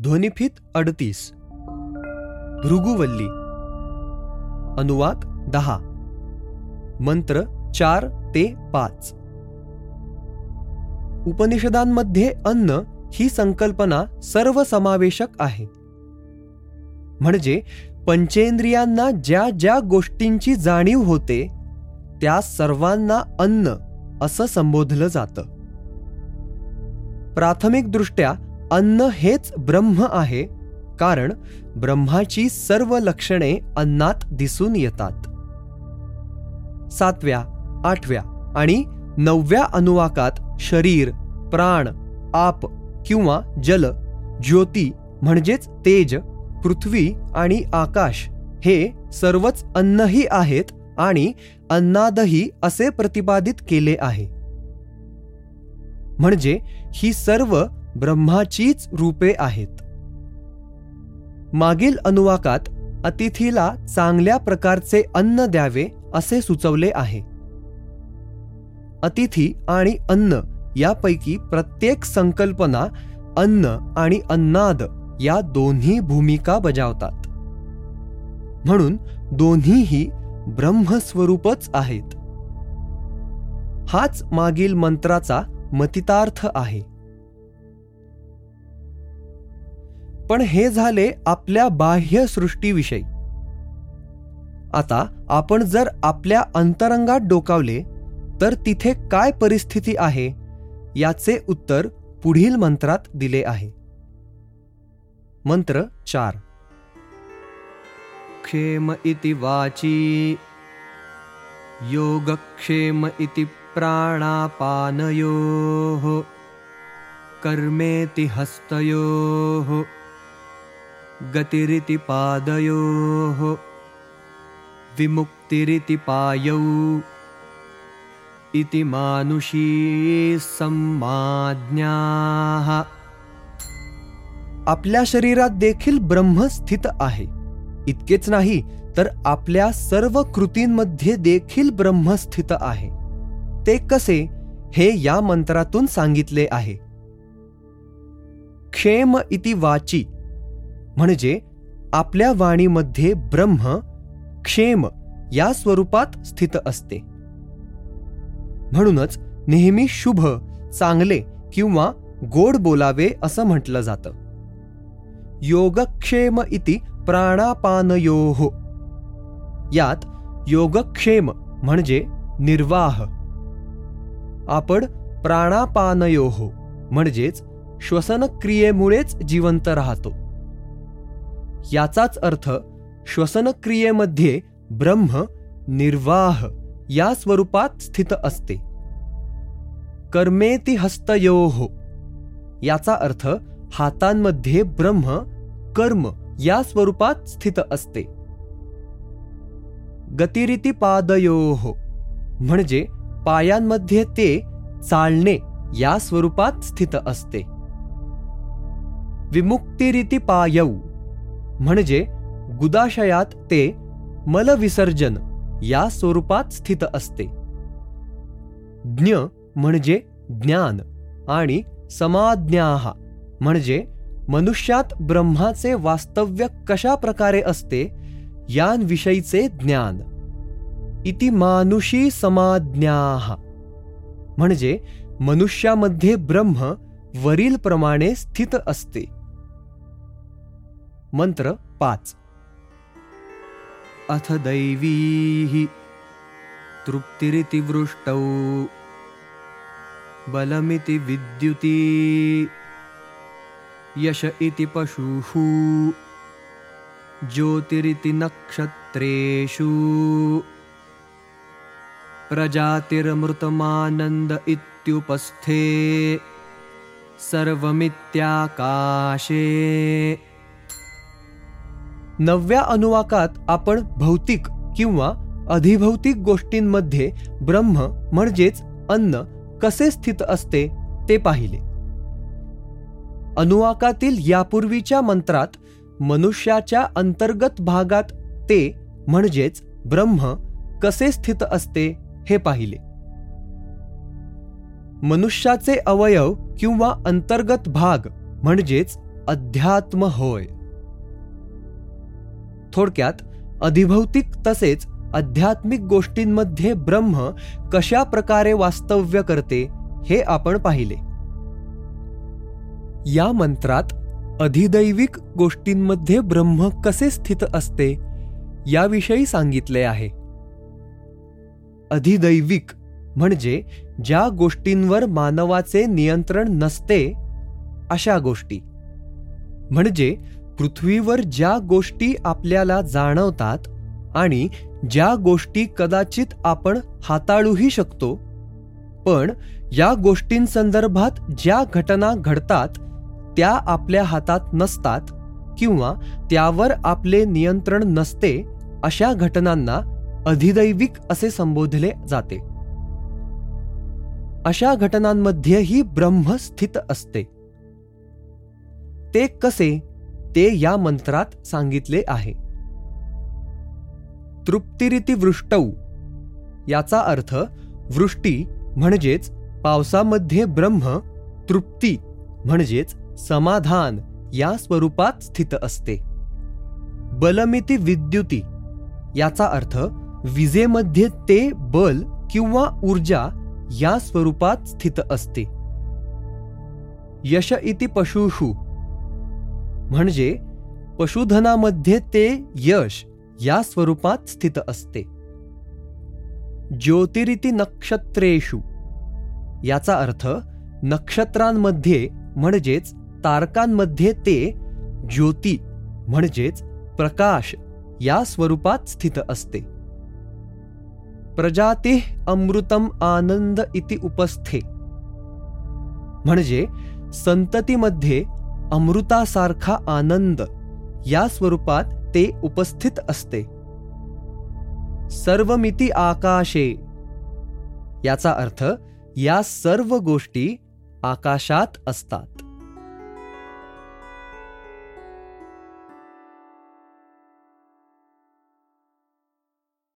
ध्वनिफित अडतीस भृगुवल्ली अनुवाद दहा मंत्र चार ते पाच उपनिषदांमध्ये अन्न ही संकल्पना सर्वसमावेशक आहे म्हणजे पंचेंद्रियांना ज्या ज्या गोष्टींची जाणीव होते त्या सर्वांना अन्न असं संबोधलं जातं प्राथमिकदृष्ट्या अन्न हेच ब्रह्म आहे कारण ब्रह्माची सर्व लक्षणे अन्नात दिसून येतात. सातव्या आठव्या आणि नवव्या अनुवाकात शरीर प्राण आप किंवा जल ज्योती म्हणजेच तेज पृथ्वी आणि आकाश हे सर्वच अन्नही आहेत आणि अन्नादही असे प्रतिपादित केले आहे. म्हणजे ही सर्व ब्रह्माचीच रूपे आहेत. मागील अनुवाकात अतिथीला चांगल्या प्रकारचे अन्न द्यावे असे सुचवले आहे. अतिथी आणि अन्न यापैकी प्रत्येक संकल्पना अन्न आणि अन्नाद या दोन्ही भूमिका बजावतात. म्हणून दोन्हीही ब्रह्मस्वरूपच आहेत. हाच मागील मंत्राचा मतितार्थ आहे. पण हे झाले आपल्या बाह्य सृष्टीविषयी. आता आपण जर आपल्या अंतरंगात डोकावले तर तिथे काय परिस्थिती आहे याचे उत्तर पुढील मंत्रात दिले आहे. मंत्र चार. क्षेम इति वाची योगक्षेम इति प्राणापानयोः कर्मेति हस्तयोः। गतिरिति पादयोः विमुक्तिरिति पायौ इति मानुषी सम्माज्ञाः। आपल्या शरीरात देखील ब्रह्म स्थित आहे. इतकेच नाही तर आपल्या सर्व कृतींमध्ये देखील ब्रह्म स्थित आहे. ते कसे? हे या मंत्रातून सांगितले आहे. क्षेम इति वाची म्हणजे आपल्या वाणीमध्ये ब्रह्म क्षेम या स्वरूपात स्थित असते. म्हणूनच नेहमी शुभ चांगले किंवा गोड बोलावे असं म्हटलं जातं. योगक्षेम इति प्राणापानयोः. यात योगक्षेम म्हणजे निर्वाह. आपण प्राणापानयोः म्हणजेच श्वसनक्रियेमुळेच जिवंत राहतो. याचाच अर्थ श्वसनक्रियेमध्ये ब्रह्म निर्वाह या स्वरूपात स्थित असते. कर्मेती हस्तयोः याचा अर्थ हातांमध्ये ब्रह्म कर्म या स्वरूपात स्थित असते. गतिरिती पादयोः म्हणजे पायांमध्ये ते चालणे या स्वरूपात स्थित असते. विमुक्तिरिती पायौ म्हणजे गुदाशयात ते मलविसर्जन या स्वरूपात स्थित असते. ज्ञ म्हणजे ज्ञान आणि समाज्ञाहा म्हणजे मनुष्यात ब्रह्माचे वास्तव्य कशा प्रकारे असते यांविषयीचे ज्ञान. इति मानुषी समाज्ञाहा म्हणजे मनुष्यामध्ये ब्रह्म वरील प्रमाणे स्थित असते. मंत्र पाच. अथ दैवी तृप्तिरिति वृष्टौ बलमिति विद्युती यश इति पशुः ज्योतिरिति नक्षत्रेषु प्रजातिरमृतमानन्द इत्युपस्थे सर्वमित्याकाशे। नवव्या अनुवाकात आपण भौतिक किंवा अधिभौतिक गोष्टींमध्ये ब्रह्म म्हणजेच अन्न कसे स्थित असते ते पाहिले. अनुवाकातील यापूर्वीच्या मंत्रात मनुष्याच्या अंतर्गत भागात ते म्हणजेच ब्रह्म कसे स्थित असते हे पाहिले. मनुष्याचे अवयव किंवा अंतर्गत भाग म्हणजेच अध्यात्म होय. थोडक्यात अधिभौतिक तसेच आध्यात्मिक गोष्टींमध्ये ब्रह्म कशा प्रकारे वास्तव्य करते हे आपण पाहिले. या मंत्रात अधिदैविक गोष्टींमध्ये ब्रह्म कसे स्थित असते याविषयी सांगितले आहे. अधिदैविक म्हणजे ज्या गोष्टींवर मानवाचे नियंत्रण नसते अशा गोष्टी. म्हणजे पृथ्वीवर ज्या गोष्टी आपल्याला जाणवतात आणि ज्या गोष्टी कदाचित आपण हाताळूही शकतो पण या गोष्टींसंदर्भात ज्या घटना घडतात त्या आपल्या हातात नसतात किंवा त्यावर आपले नियंत्रण नसते अशा घटनांना अधिदैविक असे संबोधले जाते. अशा घटनांमध्येही ब्रह्म स्थित असते. ते कसे? ते या मंत्रात सांगितले आहे. तृप्तिरिती वृष्टौ याचा अर्थ वृष्टी म्हणजेच पावसामध्ये ब्रह्म तृप्ती म्हणजेच समाधान या स्वरूपात स्थित असते. बलमिती विद्युती याचा अर्थ विजेमध्ये ते बल किंवा ऊर्जा या स्वरूपात स्थित असते. यश इति पशुषु म्हणजे पशुधनामध्ये ते यश या स्वरूपात स्थित असते. ज्योतिरिती नक्षत्रेषु. याचा अर्थ नक्षत्रांमध्ये म्हणजेच तारकांमध्ये ते ज्योती म्हणजेच प्रकाश या स्वरूपात स्थित असते. प्रजाती अमृतम आनंद इति उपस्थे. म्हणजे संततीमध्ये अमृतासारखा आनंद. या स्वरूपात ते उपस्थित असते. सर्वमिती आकाशे. याचा अर्थ या सर्व गोष्टी आकाशात असतात.